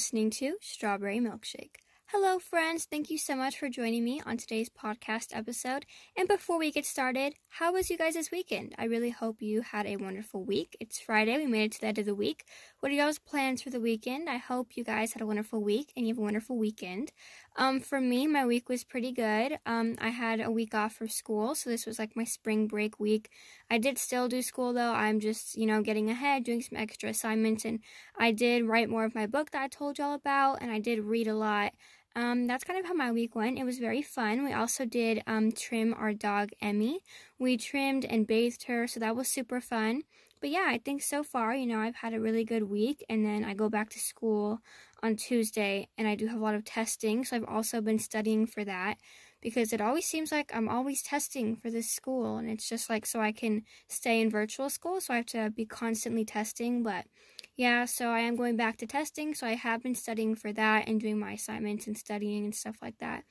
listening to Strawberry Milkshake. Hello, friends. Thank you so much for joining me on today's podcast episode. And before we get started, how was you guys this weekend? I really hope you had a wonderful week. It's Friday. We made it to the end of the week. What are y'all's plans for the weekend? I hope you guys had a wonderful week and you have a wonderful weekend. Um, for me, my week was pretty good. Um, I had a week off for school, so this was like my spring break week. I did still do school though. I'm just, you know, getting ahead, doing some extra assignments, and I did write more of my book that I told y'all about, and I did read a lot um, that's kind of how my week went. It was very fun. We also did um, trim our dog Emmy. We trimmed and bathed her, so that was super fun. But yeah, I think so far, you know, I've had a really good week, and then I go back to school on Tuesday, and I do have a lot of testing, so I've also been studying for that because it always seems like I'm always testing for this school, and it's just like so I can stay in virtual school, so I have to be constantly testing, but yeah, so I am going back to testing, so I have been studying for that and doing my assignments and studying and stuff like that.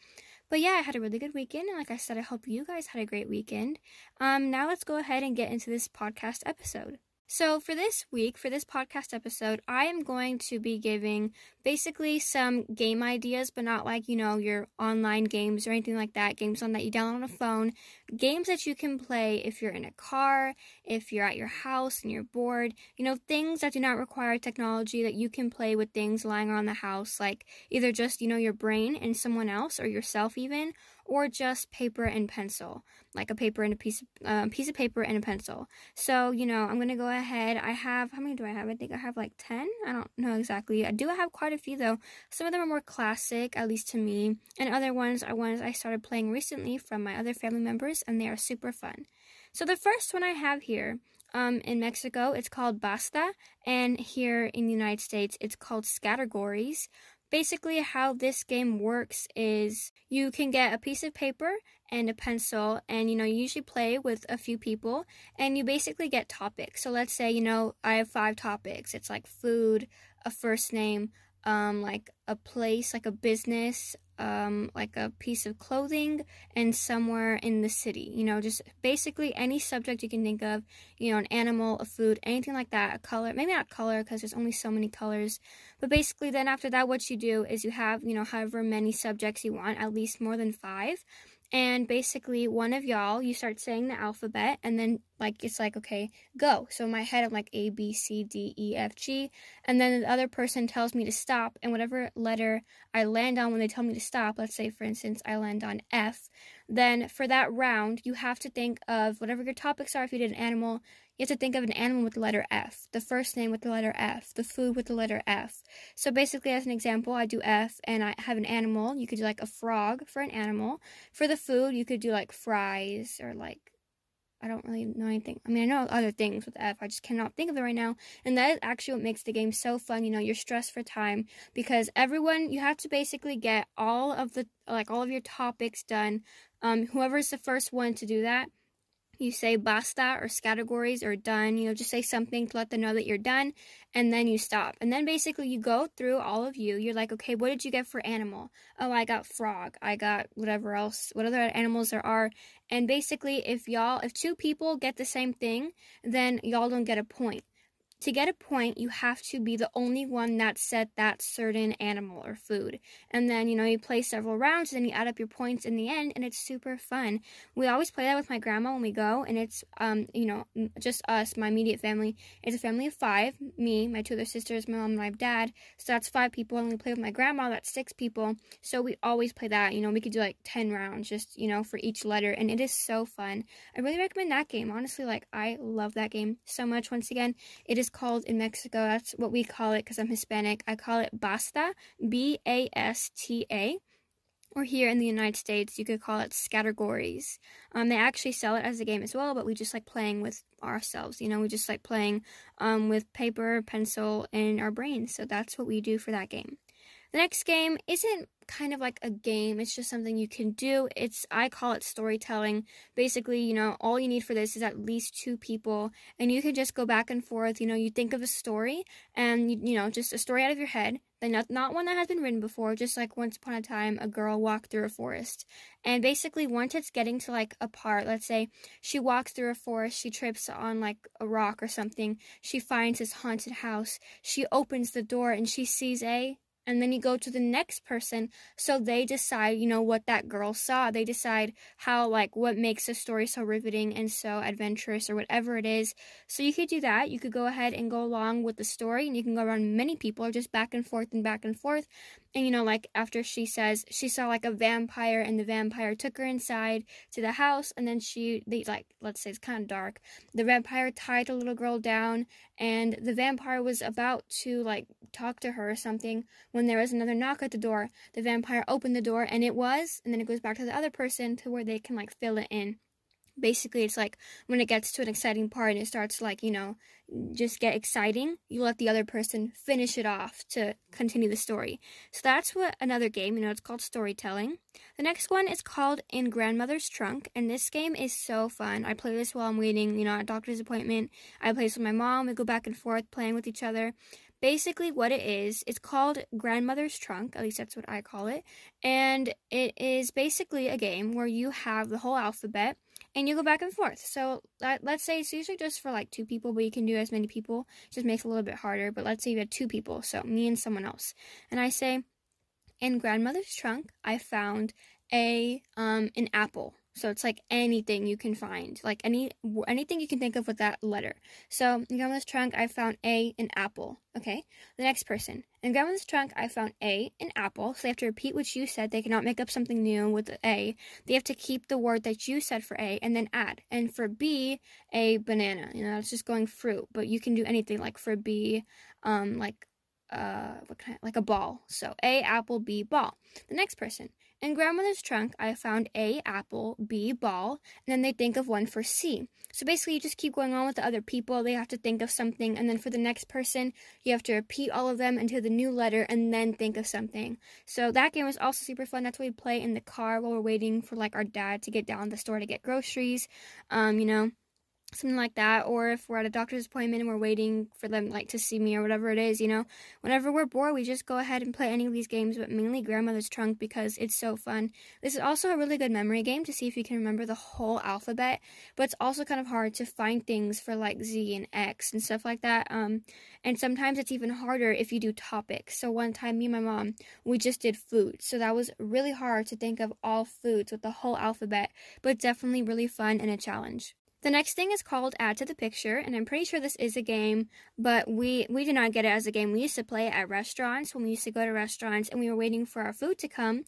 But yeah, I had a really good weekend, and like I said, I hope you guys had a great weekend. Um, now let's go ahead and get into this podcast episode. So, for this week, for this podcast episode, I am going to be giving basically some game ideas, but not like, you know, your online games or anything like that. Games on that you download on a phone. Games that you can play if you're in a car, if you're at your house and you're bored. You know, things that do not require technology that you can play with things lying around the house, like either just, you know, your brain and someone else or yourself even, or just paper and pencil, like a paper and a piece of, uh, piece of paper and a pencil. So, you know, I'm going to go ahead. I have, how many do I have? I think I have like 10. I don't know exactly. I do have quite a few though. Some of them are more classic, at least to me, and other ones are ones I started playing recently from my other family members, and they are super fun. So the first one I have here um, in Mexico, it's called Basta, and here in the United States, it's called Scattergories. Basically, how this game works is you can get a piece of paper and a pencil, and you know, you usually play with a few people, and you basically get topics. So, let's say, you know, I have five topics it's like food, a first name, um, like a place, like a business, um, like a piece of clothing, and somewhere in the city. You know, just basically any subject you can think of. You know, an animal, a food, anything like that. A color, maybe not color because there's only so many colors. But basically, then after that, what you do is you have, you know, however many subjects you want, at least more than five. And basically, one of y'all, you start saying the alphabet, and then, like, it's like, okay, go. So in my head, I'm like A, B, C, D, E, F, G. And then the other person tells me to stop, and whatever letter I land on when they tell me to stop, let's say, for instance, I land on F, then for that round, you have to think of whatever your topics are. If you did an animal, you have to think of an animal with the letter F, the first name with the letter F, the food with the letter F. So basically, as an example, I do F and I have an animal. You could do like a frog for an animal. For the food, you could do like fries or like I don't really know anything. I mean, I know other things with F. I just cannot think of it right now. And that is actually what makes the game so fun. You know, you're stressed for time because everyone, you have to basically get all of the, like, all of your topics done. Um, whoever's the first one to do that, you say basta or categories or done, you know, just say something to let them know that you're done and then you stop. And then basically you go through all of you. You're like, okay, what did you get for animal? Oh, I got frog. I got whatever else, what other animals there are. And basically, if y'all, if two people get the same thing, then y'all don't get a point to get a point, you have to be the only one that said that certain animal or food. And then, you know, you play several rounds, and then you add up your points in the end, and it's super fun. We always play that with my grandma when we go, and it's, um, you know, just us, my immediate family. It's a family of five me, my two other sisters, my mom, and my dad. So that's five people. And we play with my grandma, that's six people. So we always play that. You know, we could do like 10 rounds just, you know, for each letter, and it is so fun. I really recommend that game. Honestly, like, I love that game so much. Once again, it is called in Mexico. That's what we call it because I'm Hispanic. I call it basta, B A S T A. Or here in the United States, you could call it scattergories. Um, they actually sell it as a game as well, but we just like playing with ourselves. You know, we just like playing um, with paper, pencil, and our brains. So that's what we do for that game. The next game isn't kind of like a game. It's just something you can do. It's I call it storytelling. Basically, you know, all you need for this is at least two people and you can just go back and forth, you know, you think of a story and you, you know, just a story out of your head. Then not, not one that has been written before, just like once upon a time a girl walked through a forest. And basically once it's getting to like a part, let's say she walks through a forest, she trips on like a rock or something, she finds this haunted house. She opens the door and she sees a and then you go to the next person so they decide you know what that girl saw. They decide how like what makes a story so riveting and so adventurous or whatever it is. So you could do that. You could go ahead and go along with the story and you can go around many people or just back and forth and back and forth and you know like after she says she saw like a vampire and the vampire took her inside to the house and then she they like let's say it's kind of dark the vampire tied the little girl down and the vampire was about to like talk to her or something when there was another knock at the door. The vampire opened the door and it was and then it goes back to the other person to where they can like fill it in basically it's like when it gets to an exciting part and it starts like you know just get exciting you let the other person finish it off to continue the story. So that's what another game you know it's called storytelling. The next one is called in grandmother's trunk and this game is so fun. I play this while i'm waiting you know at a doctor's appointment. I play this with my mom. We go back and forth playing with each other. Basically what it is it's called grandmother's trunk at least that's what i call it and it is basically a game where you have the whole alphabet and you go back and forth. So let, let's say it's usually just for like two people, but you can do as many people. It just makes it a little bit harder. But let's say you had two people, so me and someone else, and I say, in grandmother's trunk, I found a um an apple. So it's like anything you can find, like any anything you can think of with that letter. So in grandma's trunk, I found A, an apple. Okay. The next person. In grandma's trunk, I found A, an apple. So they have to repeat what you said. They cannot make up something new with A. They have to keep the word that you said for A and then add. And for B, a banana. You know, it's just going fruit, but you can do anything like for B, um, like uh, what kind of, like a ball. So A, apple, B, ball. The next person. In grandmother's trunk, I found A, apple, B, ball, and then they think of one for C. So basically, you just keep going on with the other people. They have to think of something, and then for the next person, you have to repeat all of them until the new letter and then think of something. So that game was also super fun. That's what we play in the car while we're waiting for like our dad to get down the store to get groceries. Um, you know, something like that or if we're at a doctor's appointment and we're waiting for them like to see me or whatever it is you know? Whenever we're bored we just go ahead and play any of these games but mainly grandmother's trunk because it's so fun. This is also a really good memory game to see if you can remember the whole alphabet but it's also kind of hard to find things for like z and x and stuff like that um and sometimes it's even harder if you do topics. So one time me and my mom we just did food so that was really hard to think of all foods with the whole alphabet but definitely really fun and a challenge the next thing is called Add to the Picture, and I'm pretty sure this is a game, but we, we did not get it as a game. We used to play it at restaurants when we used to go to restaurants and we were waiting for our food to come.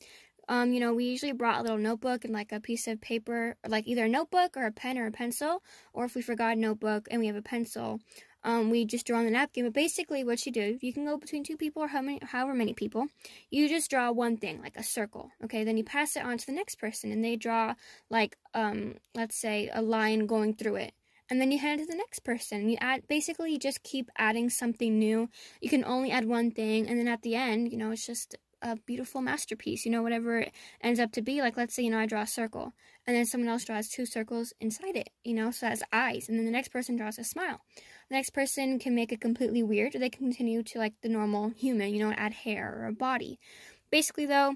Um, you know, we usually brought a little notebook and like a piece of paper, like either a notebook or a pen or a pencil, or if we forgot a notebook and we have a pencil, um, we just draw on the napkin. But basically, what you do, you can go between two people or how many, however many people, you just draw one thing, like a circle. Okay, then you pass it on to the next person, and they draw like, um, let's say, a line going through it. And then you hand it to the next person. You add basically you just keep adding something new. You can only add one thing, and then at the end, you know, it's just a beautiful masterpiece, you know, whatever it ends up to be. Like, let's say, you know, I draw a circle, and then someone else draws two circles inside it, you know, so that's eyes, and then the next person draws a smile. The next person can make it completely weird, or they continue to like the normal human, you know, add hair or a body. Basically, though,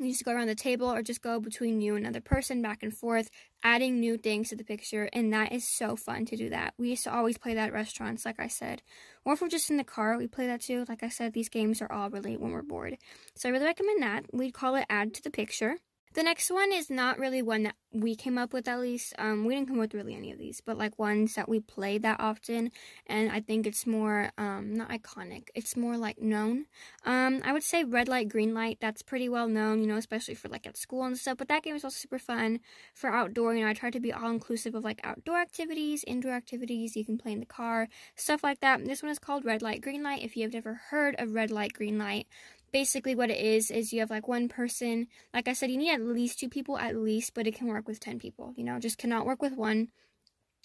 you just go around the table or just go between you and another person back and forth, adding new things to the picture, and that is so fun to do that. We used to always play that at restaurants, like I said. Or if we're just in the car, we play that too. Like I said, these games are all really when we're bored. So I really recommend that. We'd call it add to the picture. The next one is not really one that we came up with at least. Um, we didn't come up with really any of these, but like ones that we play that often, and I think it's more um not iconic. It's more like known. Um, I would say red light, green light. That's pretty well known, you know, especially for like at school and stuff. But that game is also super fun for outdoor. You know, I try to be all inclusive of like outdoor activities, indoor activities. You can play in the car, stuff like that. This one is called red light, green light. If you have never heard of red light, green light, basically what it is is you have like one person like i said you need at least two people at least but it can work with 10 people you know just cannot work with one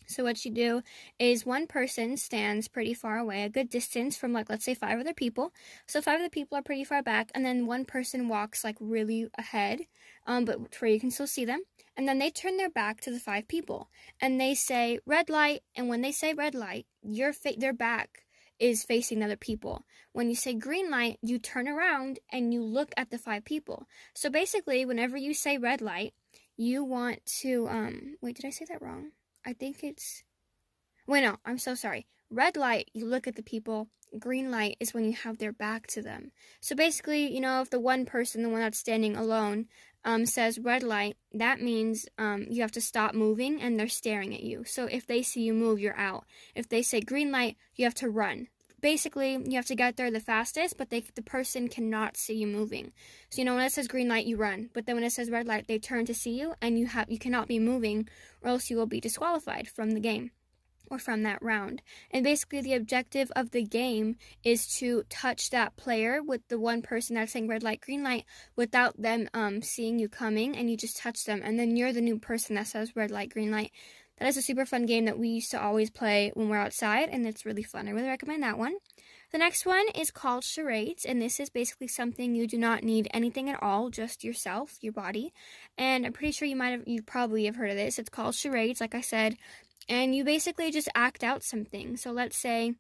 so what you do is one person stands pretty far away, a good distance from like let's say five other people. So five of the people are pretty far back, and then one person walks like really ahead, um, but where you can still see them. And then they turn their back to the five people, and they say red light. And when they say red light, your fa- their back is facing other people. When you say green light, you turn around and you look at the five people. So basically, whenever you say red light, you want to um wait, did I say that wrong? I think it's Wait, no, I'm so sorry. red light, you look at the people. Green light is when you have their back to them. So basically, you know, if the one person, the one that's standing alone, um, says red light, that means um, you have to stop moving and they're staring at you. So if they see you move, you're out. If they say green light, you have to run. Basically, you have to get there the fastest, but they, the person cannot see you moving. So you know when it says green light, you run. But then when it says red light, they turn to see you, and you have you cannot be moving, or else you will be disqualified from the game or from that round. And basically, the objective of the game is to touch that player with the one person that's saying red light, green light without them um, seeing you coming, and you just touch them. And then you're the new person that says red light, green light. That is a super fun game that we used to always play when we're outside, and it's really fun. I really recommend that one. The next one is called charades, and this is basically something you do not need anything at all, just yourself, your body. And I'm pretty sure you might have, you probably have heard of this. It's called charades, like I said and you basically just act out something. So let's say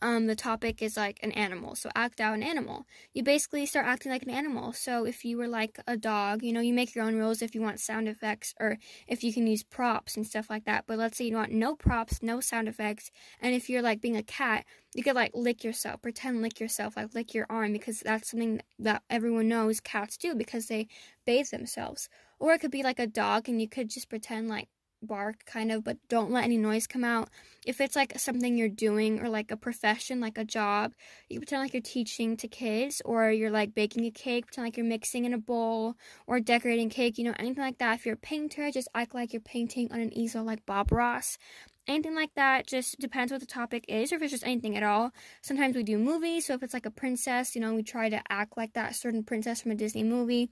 um, the topic is like an animal. So act out an animal. You basically start acting like an animal. So if you were like a dog, you know, you make your own rules if you want sound effects or if you can use props and stuff like that. But let's say you want no props, no sound effects. And if you're like being a cat, you could like lick yourself, pretend lick yourself, like lick your arm because that's something that everyone knows cats do because they bathe themselves. Or it could be like a dog and you could just pretend like bark kind of but don't let any noise come out. If it's like something you're doing or like a profession like a job you pretend like you're teaching to kids or you're like baking a cake pretend like you're mixing in a bowl or decorating cake you know anything like that. If you're a painter just act like you're painting on an easel like bob ross. Anything like that just depends what the topic is or if it's just anything at all. Sometimes we do movies so if it's like a princess you know we try to act like that certain princess from a disney movie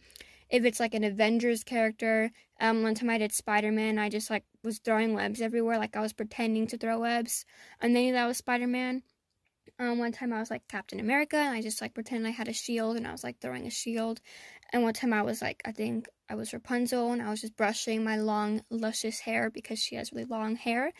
if it's like an Avengers character. Um, one time I did Spider Man, I just like was throwing webs everywhere, like I was pretending to throw webs, and then that was Spider Man. Um, one time I was like Captain America, and I just like pretended I had a shield, and I was like throwing a shield. And one time I was like, I think I was Rapunzel, and I was just brushing my long, luscious hair because she has really long hair.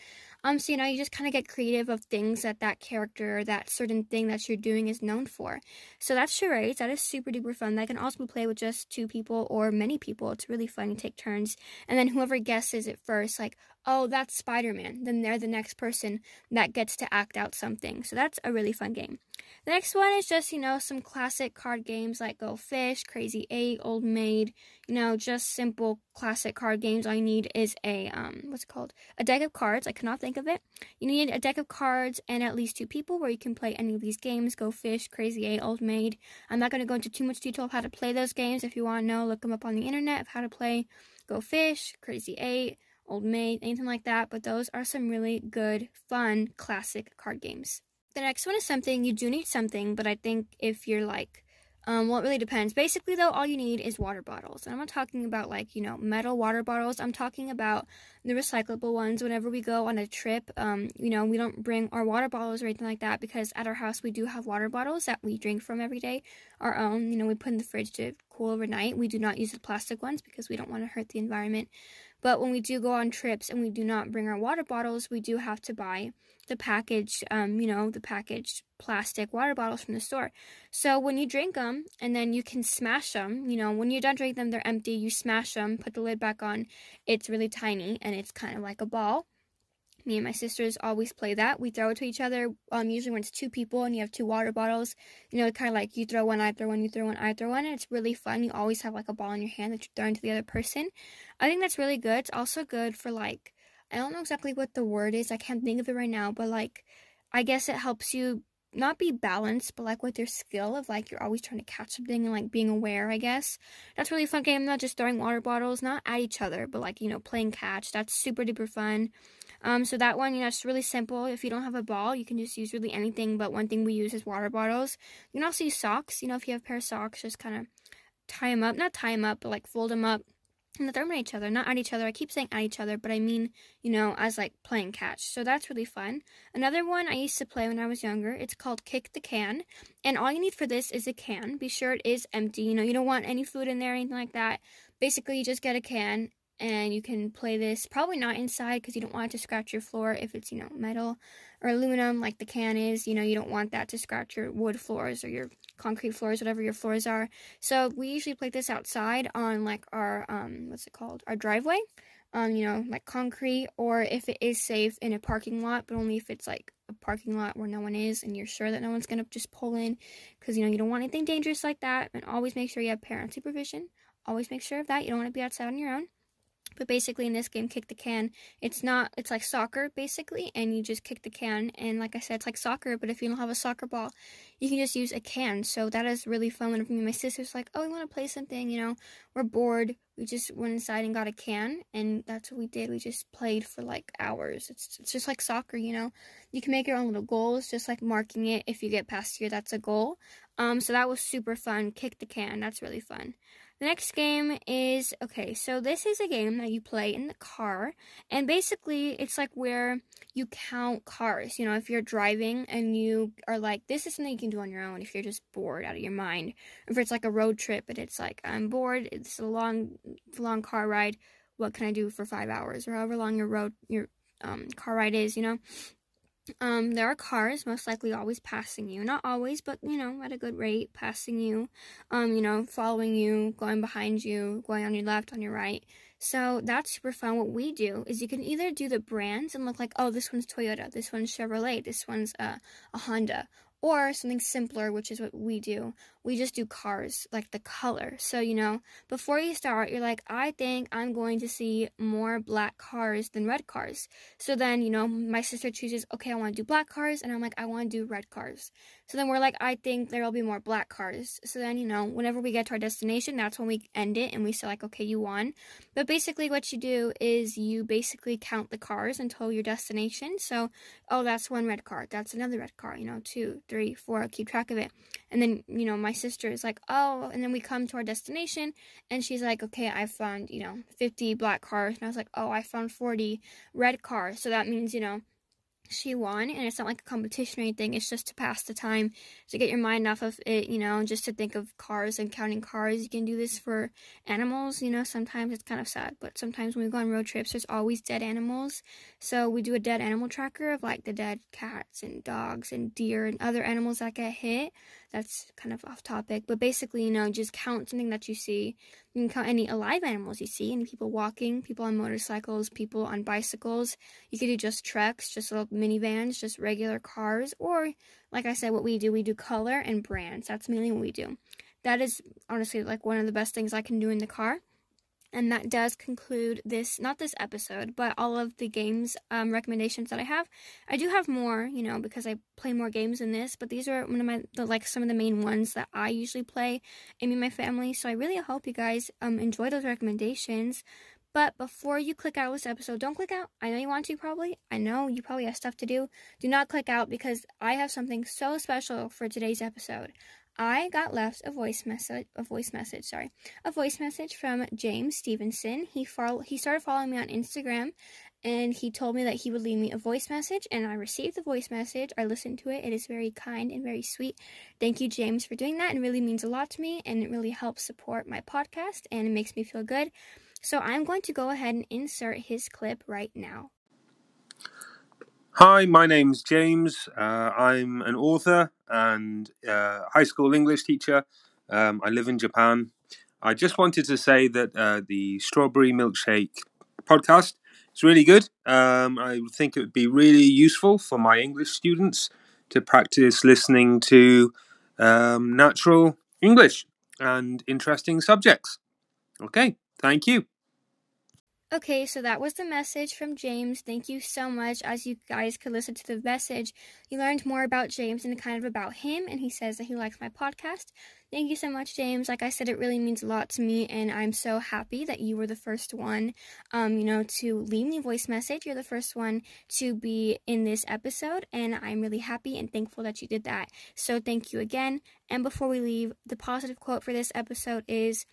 Um, so you know, you just kind of get creative of things that that character, that certain thing that you're doing is known for. So that's charades. That is super duper fun. That can also be played with just two people or many people. It's really fun. You take turns, and then whoever guesses it first, like, oh, that's Spider Man, then they're the next person that gets to act out something. So that's a really fun game. The next one is just, you know, some classic card games like Go Fish, Crazy 8, Old Maid, you know, just simple classic card games. All you need is a, um, what's it called? A deck of cards. I cannot think of it. You need a deck of cards and at least two people where you can play any of these games. Go Fish, Crazy 8, Old Maid. I'm not going to go into too much detail of how to play those games. If you want to know, look them up on the internet of how to play Go Fish, Crazy 8, Old Maid, anything like that. But those are some really good, fun, classic card games. The next one is something you do need something, but I think if you're like, um, well, it really depends. Basically, though, all you need is water bottles. And I'm not talking about like, you know, metal water bottles. I'm talking about the recyclable ones. Whenever we go on a trip, um, you know, we don't bring our water bottles or anything like that because at our house we do have water bottles that we drink from every day, our own. You know, we put in the fridge to cool overnight. We do not use the plastic ones because we don't want to hurt the environment. But when we do go on trips and we do not bring our water bottles, we do have to buy the packaged, um, you know, the packaged plastic water bottles from the store. So when you drink them and then you can smash them, you know, when you're done drinking them, they're empty, you smash them, put the lid back on. It's really tiny and it's kind of like a ball. Me and my sisters always play that. We throw it to each other. Um, usually when it's two people and you have two water bottles, you know, kind of like you throw one, I throw one, you throw one, I throw one. And it's really fun. You always have like a ball in your hand that you're throwing to the other person. I think that's really good. It's also good for like, I don't know exactly what the word is. I can't think of it right now, but like, I guess it helps you not be balanced, but like with your skill of like you're always trying to catch something and like being aware, I guess. That's really fun game, not just throwing water bottles, not at each other, but like, you know, playing catch. That's super duper fun. Um, so that one, you know, it's really simple. If you don't have a ball, you can just use really anything, but one thing we use is water bottles. You can also use socks. You know, if you have a pair of socks, just kind of tie them up. Not tie them up, but like fold them up and throw them at each other. Not at each other. I keep saying at each other, but I mean, you know, as like playing catch. So that's really fun. Another one I used to play when I was younger, it's called Kick the Can. And all you need for this is a can. Be sure it is empty. You know, you don't want any food in there, anything like that. Basically, you just get a can and you can play this probably not inside because you don't want it to scratch your floor if it's you know metal or aluminum like the can is you know you don't want that to scratch your wood floors or your concrete floors whatever your floors are so we usually play this outside on like our um what's it called our driveway um, you know, like concrete, or if it is safe in a parking lot, but only if it's like a parking lot where no one is and you're sure that no one's gonna just pull in because you know you don't want anything dangerous like that. And always make sure you have parent supervision. Always make sure of that. You don't want to be outside on your own. But basically, in this game, kick the can, it's not, it's like soccer, basically, and you just kick the can. And like I said, it's like soccer, but if you don't have a soccer ball, you can just use a can. So that is really fun. Whenever me my sister's like, oh, we want to play something, you know, we're bored. We just went inside and got a can, and that's what we did. We just played for like hours. It's, it's just like soccer, you know. You can make your own little goals, just like marking it. If you get past here, that's a goal. Um, so that was super fun. Kick the can, that's really fun. The next game is okay, so this is a game that you play in the car, and basically it's like where you count cars. You know, if you're driving and you are like, this is something you can do on your own if you're just bored out of your mind. If it's like a road trip and it's like, I'm bored, it's a long, long car ride, what can I do for five hours or however long your road, your um, car ride is, you know? Um, there are cars most likely always passing you. Not always, but you know, at a good rate, passing you, um, you know, following you, going behind you, going on your left, on your right. So that's super fun. What we do is you can either do the brands and look like, oh, this one's Toyota, this one's Chevrolet, this one's uh, a Honda, or something simpler, which is what we do we just do cars, like the color. So, you know, before you start, you're like, I think I'm going to see more black cars than red cars. So then, you know, my sister chooses, okay, I want to do black cars. And I'm like, I want to do red cars. So then we're like, I think there will be more black cars. So then, you know, whenever we get to our destination, that's when we end it and we say, like, okay, you won. But basically, what you do is you basically count the cars until your destination. So, oh, that's one red car. That's another red car, you know, two, three, four, keep track of it. And then, you know, my my sister is like, oh, and then we come to our destination, and she's like, okay, I found, you know, 50 black cars. And I was like, oh, I found 40 red cars. So that means, you know, she won and it's not like a competition or anything it's just to pass the time to get your mind off of it you know just to think of cars and counting cars you can do this for animals you know sometimes it's kind of sad but sometimes when we go on road trips there's always dead animals so we do a dead animal tracker of like the dead cats and dogs and deer and other animals that get hit that's kind of off topic, but basically, you know, just count something that you see. You can count any alive animals you see, any people walking, people on motorcycles, people on bicycles. You could do just trucks, just little minivans, just regular cars, or like I said, what we do, we do color and brands. That's mainly what we do. That is honestly like one of the best things I can do in the car. And that does conclude this, not this episode, but all of the games um, recommendations that I have. I do have more, you know, because I play more games than this, but these are one of my, the, like, some of the main ones that I usually play in me and my family. So I really hope you guys um, enjoy those recommendations. But before you click out of this episode, don't click out. I know you want to probably. I know you probably have stuff to do. Do not click out because I have something so special for today's episode. I got left a voice message, a voice message, sorry, a voice message from James Stevenson. He follow, he started following me on Instagram, and he told me that he would leave me a voice message, and I received the voice message. I listened to it. It is very kind and very sweet. Thank you, James, for doing that. It really means a lot to me, and it really helps support my podcast, and it makes me feel good. So I'm going to go ahead and insert his clip right now. Hi, my name's James. Uh, I'm an author and uh, high school English teacher. Um, I live in Japan. I just wanted to say that uh, the Strawberry Milkshake podcast is really good. Um, I think it would be really useful for my English students to practice listening to um, natural English and interesting subjects. Okay, thank you. Okay, so that was the message from James. Thank you so much. As you guys could listen to the message, you learned more about James and kind of about him, and he says that he likes my podcast. Thank you so much, James. Like I said, it really means a lot to me, and I'm so happy that you were the first one, um, you know, to leave me a voice message. You're the first one to be in this episode, and I'm really happy and thankful that you did that. So thank you again. And before we leave, the positive quote for this episode is,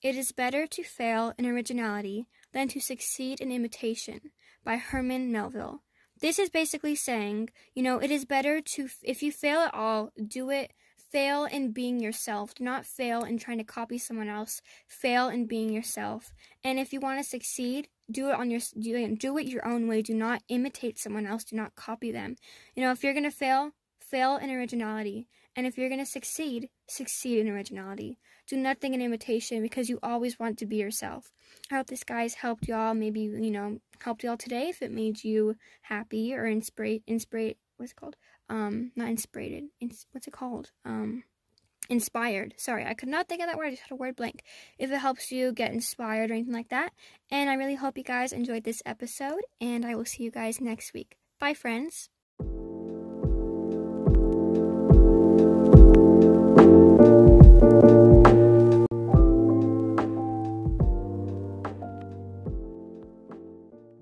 "It is better to fail in originality." Than to succeed in imitation by Herman Melville. This is basically saying, you know, it is better to, if you fail at all, do it, fail in being yourself. Do not fail in trying to copy someone else. Fail in being yourself. And if you want to succeed, do it on your, do, it your own way. Do not imitate someone else. Do not copy them. You know, if you're going to fail, fail in originality And if you're going to succeed, succeed in originality. Do nothing in imitation because you always want to be yourself. I hope this guys helped y'all. Maybe, you know, helped y'all today if it made you happy or inspire, inspire, what's it called? Um, not inspired. Ins- what's it called? Um, inspired. Sorry, I could not think of that word. I just had a word blank. If it helps you get inspired or anything like that. And I really hope you guys enjoyed this episode, and I will see you guys next week. Bye, friends.